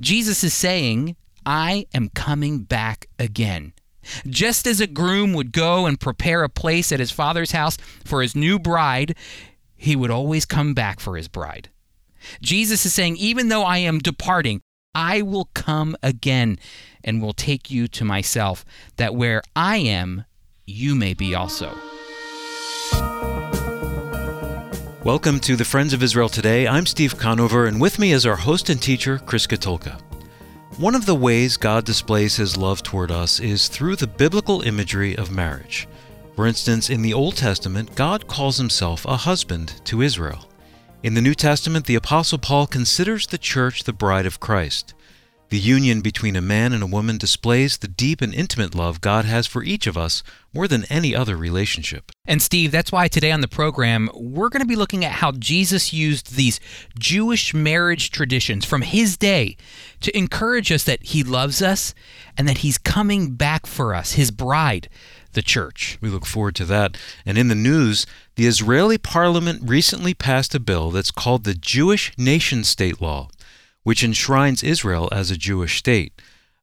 Jesus is saying, I am coming back again. Just as a groom would go and prepare a place at his father's house for his new bride, he would always come back for his bride. Jesus is saying, Even though I am departing, I will come again and will take you to myself, that where I am, you may be also. Welcome to the Friends of Israel Today. I'm Steve Conover, and with me is our host and teacher, Chris Katulka. One of the ways God displays his love toward us is through the biblical imagery of marriage. For instance, in the Old Testament, God calls himself a husband to Israel. In the New Testament, the Apostle Paul considers the church the bride of Christ. The union between a man and a woman displays the deep and intimate love God has for each of us more than any other relationship. And Steve, that's why today on the program, we're going to be looking at how Jesus used these Jewish marriage traditions from his day to encourage us that he loves us and that he's coming back for us, his bride, the church. We look forward to that. And in the news, the Israeli parliament recently passed a bill that's called the Jewish Nation State Law which enshrines Israel as a Jewish state.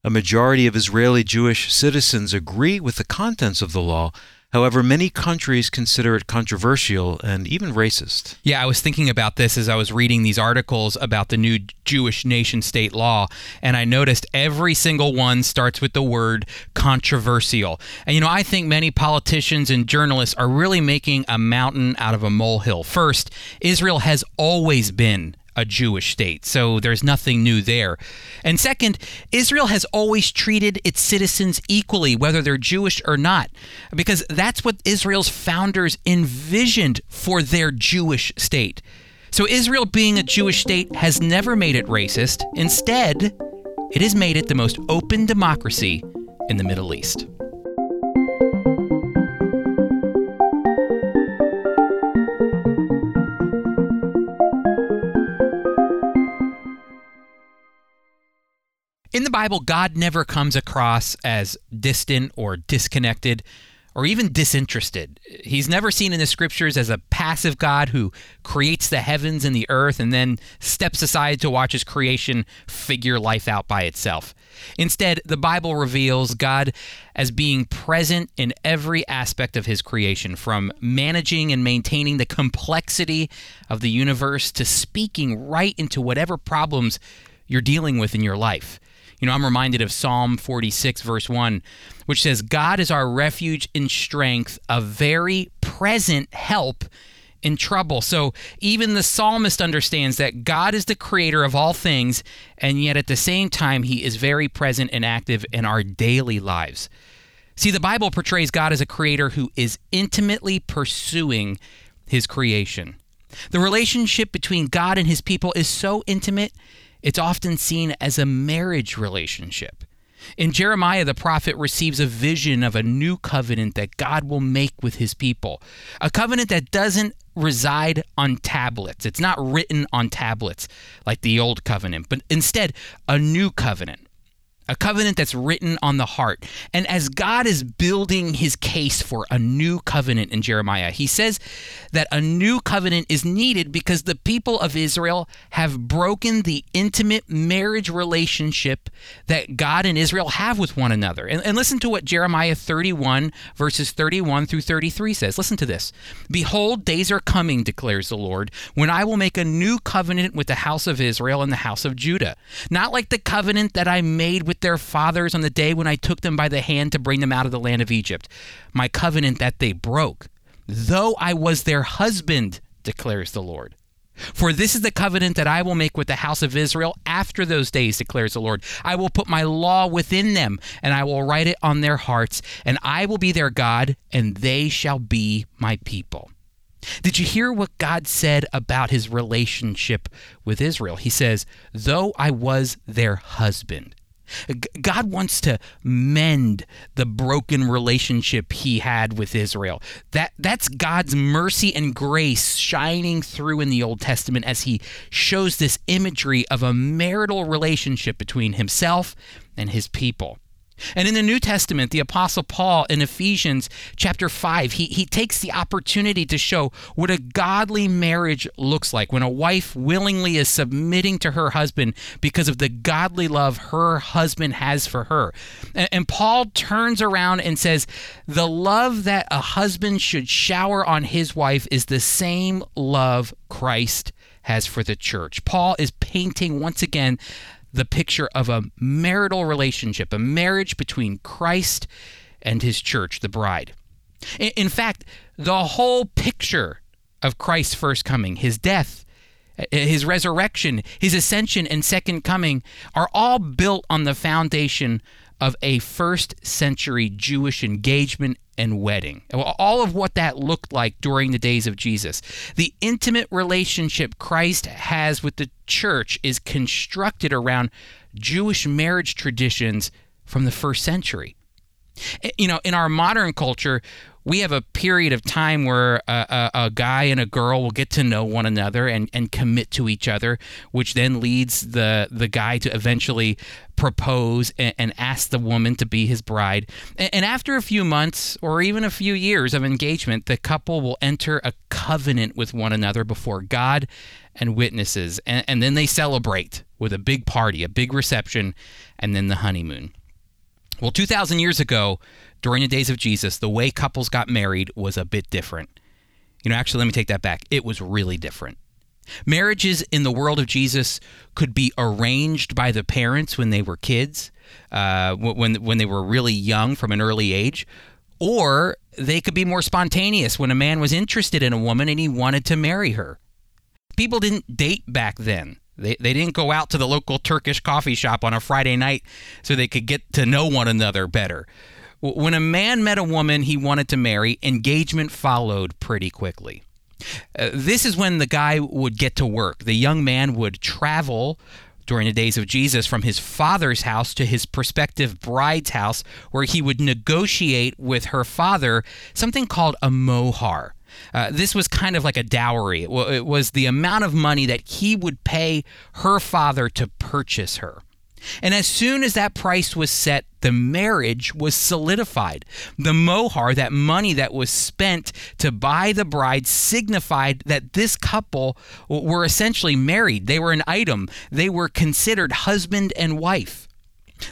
A majority of Israeli Jewish citizens agree with the contents of the law. However, many countries consider it controversial and even racist. Yeah, I was thinking about this as I was reading these articles about the new Jewish nation state law, and I noticed every single one starts with the word controversial. And you know, I think many politicians and journalists are really making a mountain out of a molehill. First, Israel has always been a Jewish state, so there's nothing new there. And second, Israel has always treated its citizens equally, whether they're Jewish or not, because that's what Israel's founders envisioned for their Jewish state. So, Israel being a Jewish state has never made it racist. Instead, it has made it the most open democracy in the Middle East. In the Bible, God never comes across as distant or disconnected or even disinterested. He's never seen in the scriptures as a passive God who creates the heavens and the earth and then steps aside to watch his creation figure life out by itself. Instead, the Bible reveals God as being present in every aspect of his creation, from managing and maintaining the complexity of the universe to speaking right into whatever problems you're dealing with in your life. You know, I'm reminded of Psalm 46, verse 1, which says, God is our refuge and strength, a very present help in trouble. So even the psalmist understands that God is the creator of all things, and yet at the same time, he is very present and active in our daily lives. See, the Bible portrays God as a creator who is intimately pursuing his creation. The relationship between God and his people is so intimate it's often seen as a marriage relationship. In Jeremiah, the prophet receives a vision of a new covenant that God will make with his people. A covenant that doesn't reside on tablets. It's not written on tablets like the old covenant, but instead a new covenant a covenant that's written on the heart. And as God is building his case for a new covenant in Jeremiah, he says that a new covenant is needed because the people of Israel have broken the intimate marriage relationship that God and Israel have with one another. And, and listen to what Jeremiah 31, verses 31 through 33 says. Listen to this Behold, days are coming, declares the Lord, when I will make a new covenant with the house of Israel and the house of Judah. Not like the covenant that I made with with their fathers on the day when I took them by the hand to bring them out of the land of Egypt, my covenant that they broke, though I was their husband, declares the Lord. For this is the covenant that I will make with the house of Israel after those days, declares the Lord. I will put my law within them, and I will write it on their hearts, and I will be their God, and they shall be my people. Did you hear what God said about his relationship with Israel? He says, Though I was their husband. God wants to mend the broken relationship he had with Israel. That that's God's mercy and grace shining through in the Old Testament as he shows this imagery of a marital relationship between himself and his people. And in the New Testament, the Apostle Paul in Ephesians chapter 5, he, he takes the opportunity to show what a godly marriage looks like when a wife willingly is submitting to her husband because of the godly love her husband has for her. And, and Paul turns around and says, The love that a husband should shower on his wife is the same love Christ has for the church. Paul is painting once again the picture of a marital relationship, a marriage between Christ and his church, the bride. In fact, the whole picture of Christ's first coming, his death, his resurrection, his ascension, and second coming are all built on the foundation of a first century Jewish engagement and wedding. All of what that looked like during the days of Jesus. The intimate relationship Christ has with the church is constructed around Jewish marriage traditions from the first century. You know, in our modern culture, we have a period of time where a, a, a, guy and a girl will get to know one another and, and commit to each other, which then leads the, the guy to eventually propose and, and ask the woman to be his bride. And, and after a few months or even a few years of engagement, the couple will enter a covenant with one another before God and witnesses. And, and then they celebrate with a big party, a big reception, and then the honeymoon. Well, 2,000 years ago, during the days of Jesus, the way couples got married was a bit different. You know, actually, let me take that back. It was really different. Marriages in the world of Jesus could be arranged by the parents when they were kids, uh, when when they were really young from an early age, or they could be more spontaneous when a man was interested in a woman and he wanted to marry her. People didn't date back then. They, they didn't go out to the local Turkish coffee shop on a Friday night so they could get to know one another better. When a man met a woman he wanted to marry, engagement followed pretty quickly. Uh, this is when the guy would get to work. The young man would travel during the days of Jesus from his father's house to his prospective bride's house, where he would negotiate with her father something called a mohar. Uh, this was kind of like a dowry. It was the amount of money that he would pay her father to purchase her. And as soon as that price was set, the marriage was solidified. The mohar, that money that was spent to buy the bride, signified that this couple were essentially married. They were an item, they were considered husband and wife.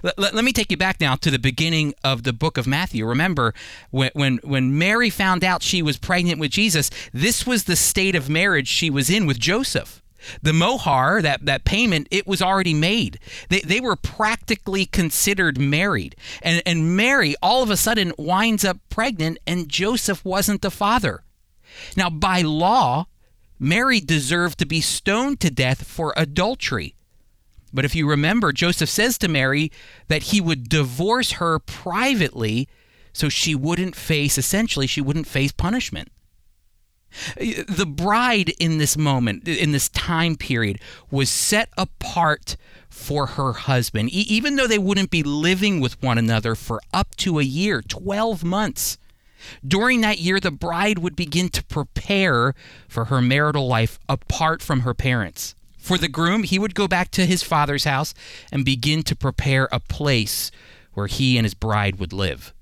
Let, let, me take you back now to the beginning of the book of Matthew. Remember, when, when, when Mary found out she was pregnant with Jesus, this was the state of marriage she was in with Joseph. The mohar, that, that payment, it was already made. They, they were practically considered married. And, and Mary all of a sudden winds up pregnant, and Joseph wasn't the father. Now, by law, Mary deserved to be stoned to death for adultery. But if you remember, Joseph says to Mary that he would divorce her privately so she wouldn't face, essentially, she wouldn't face punishment. The bride in this moment, in this time period, was set apart for her husband, e- even though they wouldn't be living with one another for up to a year 12 months. During that year, the bride would begin to prepare for her marital life apart from her parents. For the groom, he would go back to his father's house and begin to prepare a place where he and his bride would live.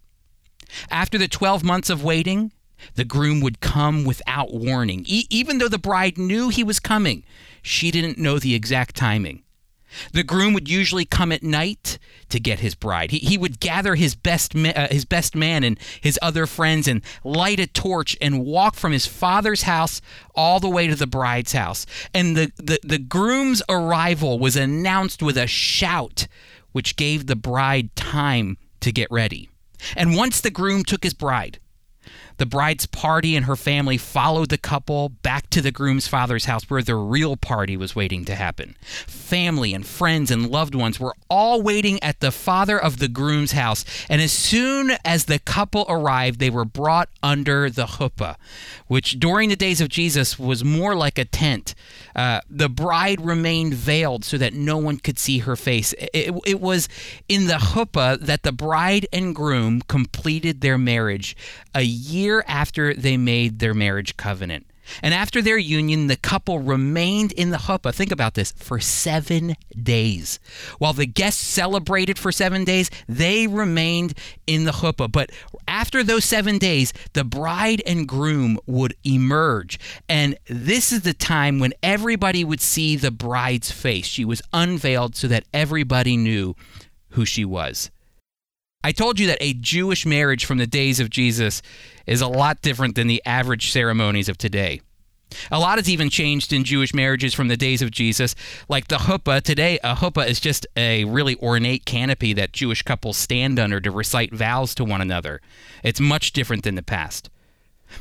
After the 12 months of waiting, the groom would come without warning. E- even though the bride knew he was coming, she didn't know the exact timing. The groom would usually come at night to get his bride. He, he would gather his best, ma- uh, his best man and his other friends and light a torch and walk from his father's house all the way to the bride's house. And the, the, the groom's arrival was announced with a shout, which gave the bride time to get ready. And once the groom took his bride, the bride's party and her family followed the couple back to the groom's father's house where the real party was waiting to happen. Family and friends and loved ones were all waiting at the father of the groom's house, and as soon as the couple arrived, they were brought under the chuppah, which during the days of Jesus was more like a tent. Uh, the bride remained veiled so that no one could see her face. It, it was in the chuppah that the bride and groom completed their marriage a year after they made their marriage covenant. And after their union, the couple remained in the chuppah, think about this, for seven days. While the guests celebrated for seven days, they remained in the chuppah. But after those seven days, the bride and groom would emerge. And this is the time when everybody would see the bride's face. She was unveiled so that everybody knew who she was. I told you that a Jewish marriage from the days of Jesus is a lot different than the average ceremonies of today. A lot has even changed in Jewish marriages from the days of Jesus. Like the huppah, today a huppah is just a really ornate canopy that Jewish couples stand under to recite vows to one another. It's much different than the past.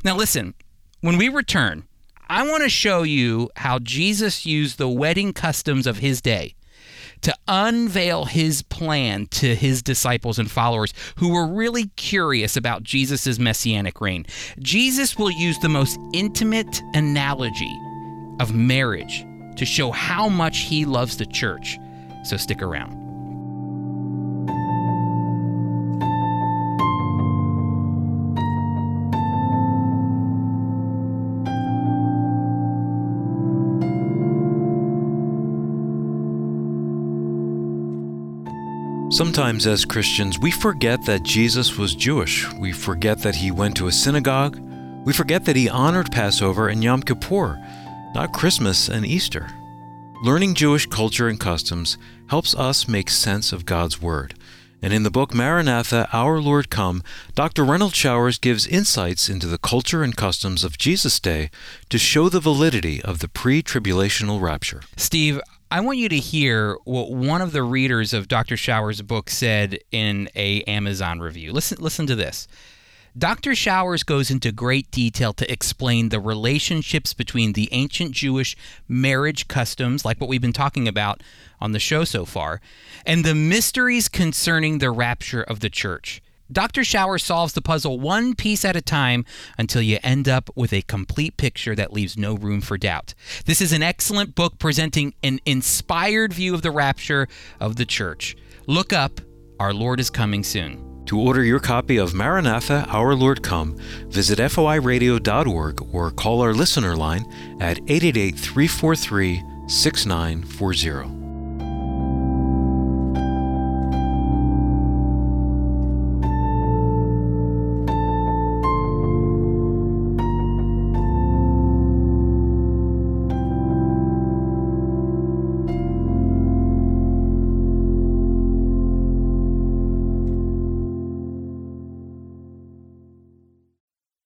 Now, listen, when we return, I want to show you how Jesus used the wedding customs of his day to unveil his plan to his disciples and followers who were really curious about Jesus' messianic reign. Jesus will use the most intimate analogy of marriage to show how much he loves the church. So stick around. Sometimes, as Christians, we forget that Jesus was Jewish. We forget that he went to a synagogue. We forget that he honored Passover and Yom Kippur, not Christmas and Easter. Learning Jewish culture and customs helps us make sense of God's Word. And in the book Maranatha, Our Lord Come, Dr. Renald Showers gives insights into the culture and customs of Jesus' day to show the validity of the pre tribulational rapture. Steve, I want you to hear what one of the readers of Dr. Showers' book said in a Amazon review. Listen listen to this. Dr. Showers goes into great detail to explain the relationships between the ancient Jewish marriage customs, like what we've been talking about on the show so far, and the mysteries concerning the rapture of the church. Dr. Shower solves the puzzle one piece at a time until you end up with a complete picture that leaves no room for doubt. This is an excellent book presenting an inspired view of the rapture of the church. Look up Our Lord is Coming Soon. To order your copy of Maranatha, Our Lord Come, visit foiradio.org or call our listener line at 888 343 6940.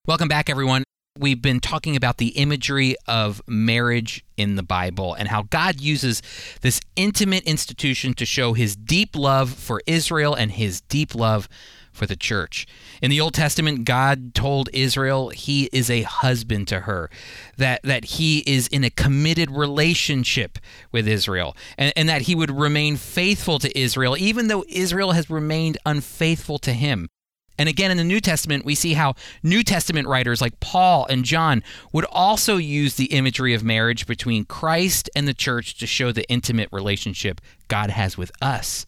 Welcome back, everyone. We've been talking about the imagery of marriage in the Bible and how God uses this intimate institution to show his deep love for Israel and his deep love for the church. In the Old Testament, God told Israel he is a husband to her, that, that he is in a committed relationship with Israel, and, and that he would remain faithful to Israel, even though Israel has remained unfaithful to him. And again, in the New Testament, we see how New Testament writers like Paul and John would also use the imagery of marriage between Christ and the church to show the intimate relationship God has with us.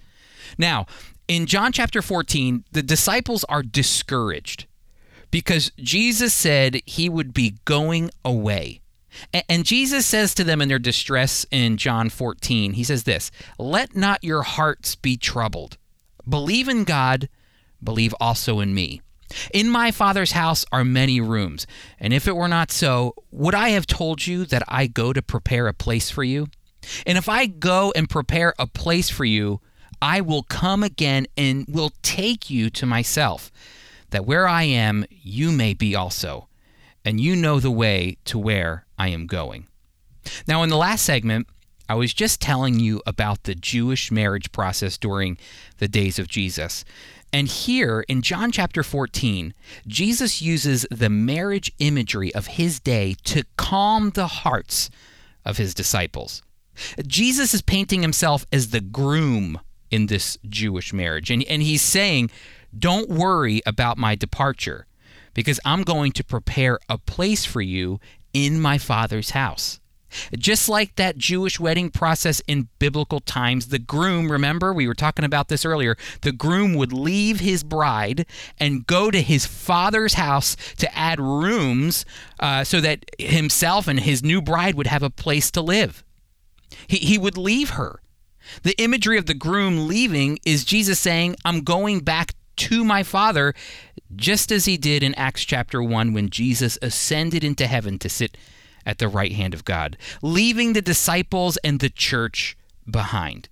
Now, in John chapter 14, the disciples are discouraged because Jesus said he would be going away. And Jesus says to them in their distress in John 14, he says this Let not your hearts be troubled. Believe in God believe also in me. In my Father's house are many rooms, and if it were not so, would I have told you that I go to prepare a place for you? And if I go and prepare a place for you, I will come again and will take you to myself, that where I am, you may be also, and you know the way to where I am going. Now, in the last segment, I was just telling you about the Jewish marriage process during the days of Jesus. And here in John chapter 14, Jesus uses the marriage imagery of his day to calm the hearts of his disciples. Jesus is painting himself as the groom in this Jewish marriage. And, and he's saying, Don't worry about my departure, because I'm going to prepare a place for you in my Father's house. Just like that Jewish wedding process in biblical times, the groom, remember, we were talking about this earlier, the groom would leave his bride and go to his father's house to add rooms uh, so that himself and his new bride would have a place to live. He, he would leave her. The imagery of the groom leaving is Jesus saying, I'm going back to my Father, just as he did in Acts chapter 1 when Jesus ascended into heaven to sit at the right hand of God, leaving the disciples and the church behind.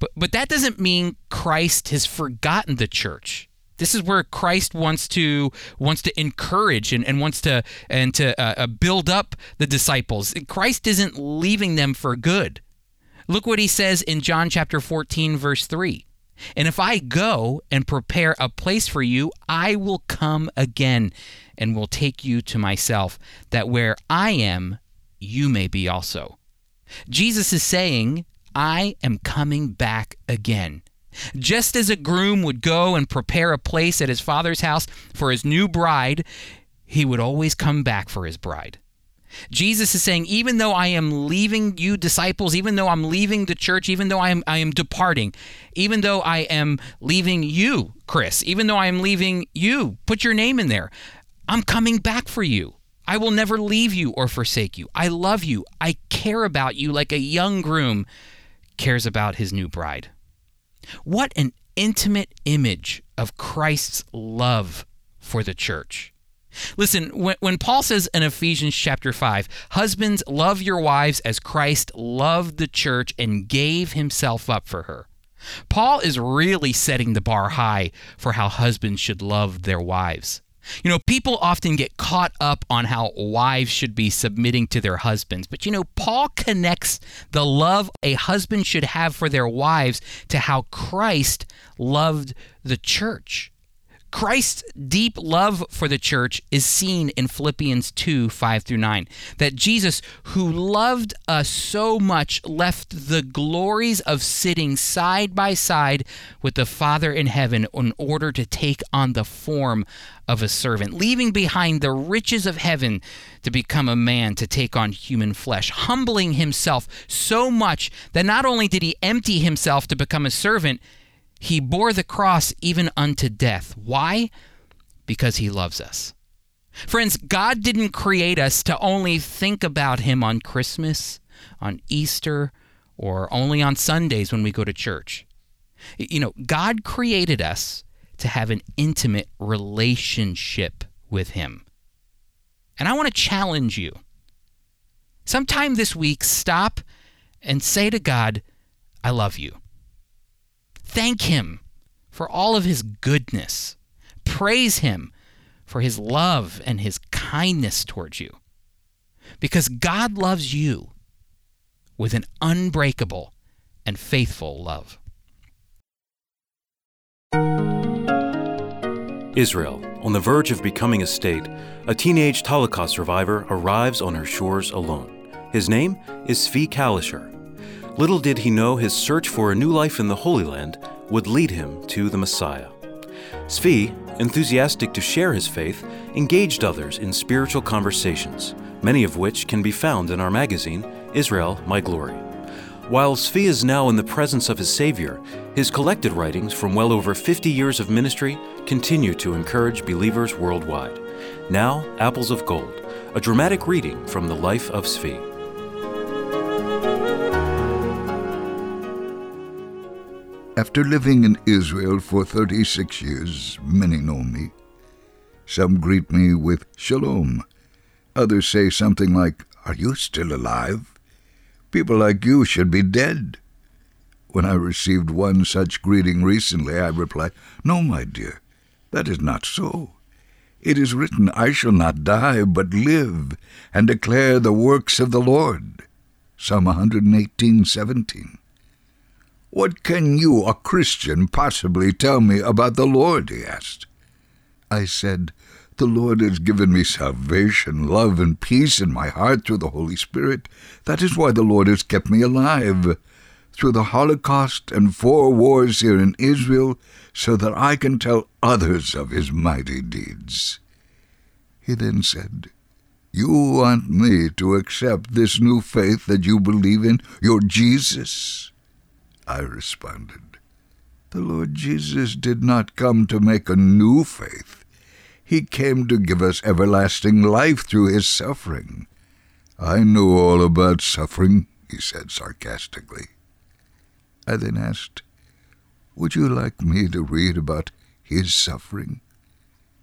But, but that doesn't mean Christ has forgotten the church. This is where Christ wants to wants to encourage and, and wants to and to uh, uh build up the disciples. Christ isn't leaving them for good. Look what he says in John chapter 14 verse 3. And if I go and prepare a place for you, I will come again and will take you to myself, that where I am, you may be also. Jesus is saying, I am coming back again. Just as a groom would go and prepare a place at his father's house for his new bride, he would always come back for his bride. Jesus is saying, even though I am leaving you disciples, even though I'm leaving the church, even though I am, I am departing, even though I am leaving you, Chris, even though I am leaving you, put your name in there, I'm coming back for you. I will never leave you or forsake you. I love you. I care about you like a young groom cares about his new bride. What an intimate image of Christ's love for the church. Listen, when, when Paul says in Ephesians chapter 5, husbands, love your wives as Christ loved the church and gave himself up for her. Paul is really setting the bar high for how husbands should love their wives. You know, people often get caught up on how wives should be submitting to their husbands. But you know, Paul connects the love a husband should have for their wives to how Christ loved the church. Christ's deep love for the church is seen in Philippians 2 5 through 9. That Jesus, who loved us so much, left the glories of sitting side by side with the Father in heaven in order to take on the form of a servant, leaving behind the riches of heaven to become a man to take on human flesh, humbling himself so much that not only did he empty himself to become a servant, he bore the cross even unto death. Why? Because he loves us. Friends, God didn't create us to only think about him on Christmas, on Easter, or only on Sundays when we go to church. You know, God created us to have an intimate relationship with him. And I want to challenge you. Sometime this week, stop and say to God, I love you. Thank Him for all of His goodness. Praise Him for His love and His kindness towards you. Because God loves you with an unbreakable and faithful love. Israel, on the verge of becoming a state, a teenage Holocaust survivor arrives on her shores alone. His name is Zvi Kalisher. Little did he know his search for a new life in the Holy Land would lead him to the Messiah. Zvi, enthusiastic to share his faith, engaged others in spiritual conversations, many of which can be found in our magazine, Israel My Glory. While Zvi is now in the presence of his Savior, his collected writings from well over 50 years of ministry continue to encourage believers worldwide. Now, Apples of Gold, a dramatic reading from the life of Zvi. After living in Israel for 36 years, many know me. Some greet me with shalom. Others say something like, Are you still alive? People like you should be dead. When I received one such greeting recently, I replied, No, my dear, that is not so. It is written, I shall not die, but live, and declare the works of the Lord. Psalm 118, 17. What can you, a Christian, possibly tell me about the Lord? he asked. I said, The Lord has given me salvation, love, and peace in my heart through the Holy Spirit. That is why the Lord has kept me alive through the Holocaust and four wars here in Israel, so that I can tell others of his mighty deeds. He then said, You want me to accept this new faith that you believe in, your Jesus? I responded, The Lord Jesus did not come to make a new faith. He came to give us everlasting life through his suffering. I know all about suffering, he said sarcastically. I then asked, Would you like me to read about his suffering?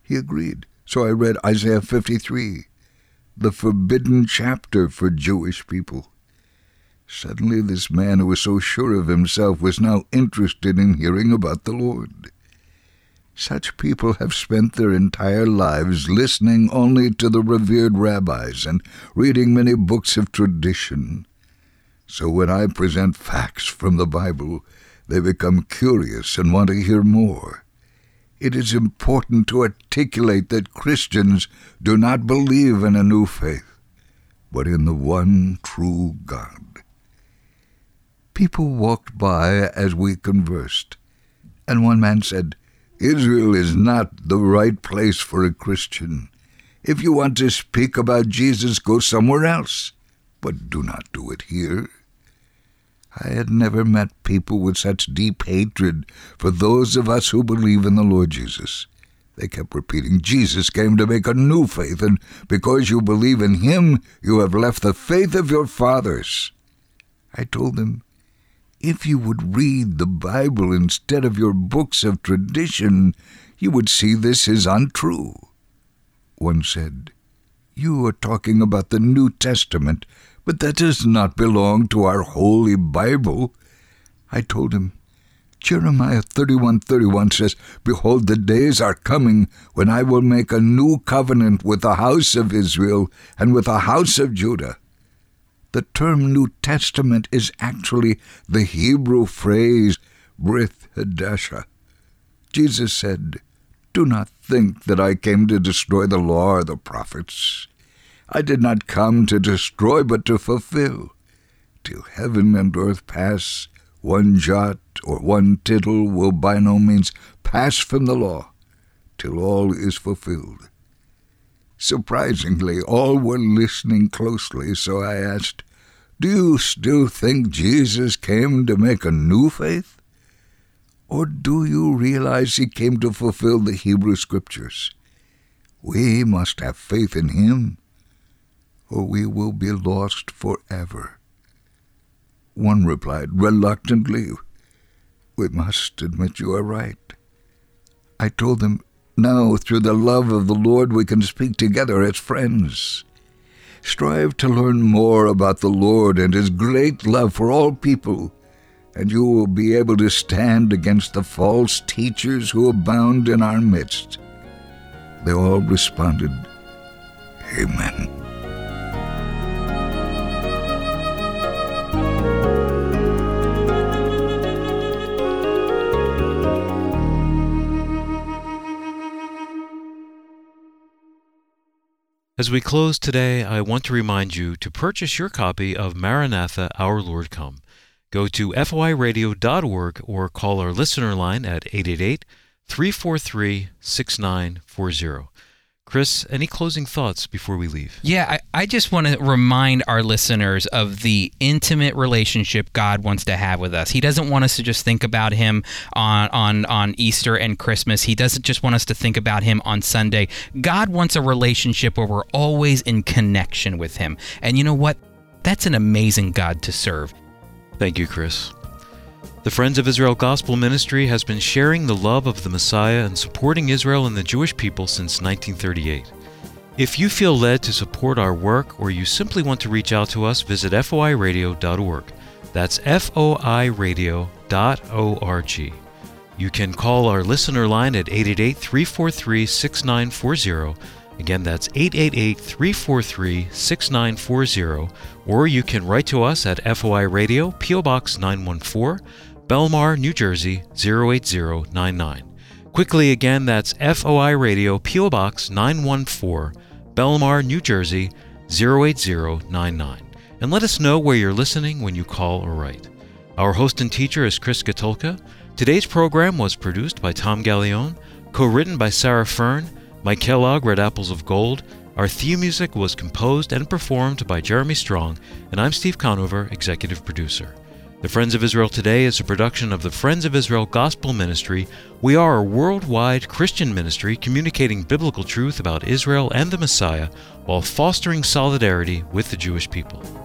He agreed, so I read Isaiah 53, the forbidden chapter for Jewish people. Suddenly, this man who was so sure of himself was now interested in hearing about the Lord. Such people have spent their entire lives listening only to the revered rabbis and reading many books of tradition. So when I present facts from the Bible, they become curious and want to hear more. It is important to articulate that Christians do not believe in a new faith, but in the one true God. People walked by as we conversed, and one man said, Israel is not the right place for a Christian. If you want to speak about Jesus, go somewhere else, but do not do it here. I had never met people with such deep hatred for those of us who believe in the Lord Jesus. They kept repeating, Jesus came to make a new faith, and because you believe in him, you have left the faith of your fathers. I told them, if you would read the Bible instead of your books of tradition, you would see this is untrue. One said, You are talking about the New Testament, but that does not belong to our Holy Bible. I told him, Jeremiah 31:31 says, Behold, the days are coming when I will make a new covenant with the house of Israel and with the house of Judah the term New Testament is actually the Hebrew phrase Brith Hadashah. Jesus said, Do not think that I came to destroy the law or the prophets. I did not come to destroy, but to fulfill. Till heaven and earth pass, one jot or one tittle will by no means pass from the law, till all is fulfilled. Surprisingly, all were listening closely, so I asked, Do you still think Jesus came to make a new faith? Or do you realize he came to fulfill the Hebrew Scriptures? We must have faith in him, or we will be lost forever. One replied reluctantly, We must admit you are right. I told them now, through the love of the Lord, we can speak together as friends. Strive to learn more about the Lord and His great love for all people, and you will be able to stand against the false teachers who abound in our midst. They all responded, Amen. As we close today, I want to remind you to purchase your copy of Maranatha, Our Lord Come. Go to foiradio.org or call our listener line at 888 343 6940. Chris, any closing thoughts before we leave? Yeah, I, I just want to remind our listeners of the intimate relationship God wants to have with us. He doesn't want us to just think about Him on, on, on Easter and Christmas. He doesn't just want us to think about Him on Sunday. God wants a relationship where we're always in connection with Him. And you know what? That's an amazing God to serve. Thank you, Chris. The Friends of Israel Gospel Ministry has been sharing the love of the Messiah and supporting Israel and the Jewish people since 1938. If you feel led to support our work or you simply want to reach out to us, visit foiradio.org. That's foiradio.org. You can call our listener line at 888 343 6940. Again, that's 888 343 6940. Or you can write to us at FOI Radio, P.O. Box 914. Bellmawr, New Jersey 08099. Quickly again, that's FOI Radio, P.O. Box 914, Bellmawr, New Jersey 08099. And let us know where you're listening when you call or write. Our host and teacher is Chris Katulka. Today's program was produced by Tom Gallione, co written by Sarah Fern, Mike Kellogg read Apples of Gold, Our theme music was composed and performed by Jeremy Strong, and I'm Steve Conover, executive producer. The Friends of Israel Today is a production of the Friends of Israel Gospel Ministry. We are a worldwide Christian ministry communicating biblical truth about Israel and the Messiah while fostering solidarity with the Jewish people.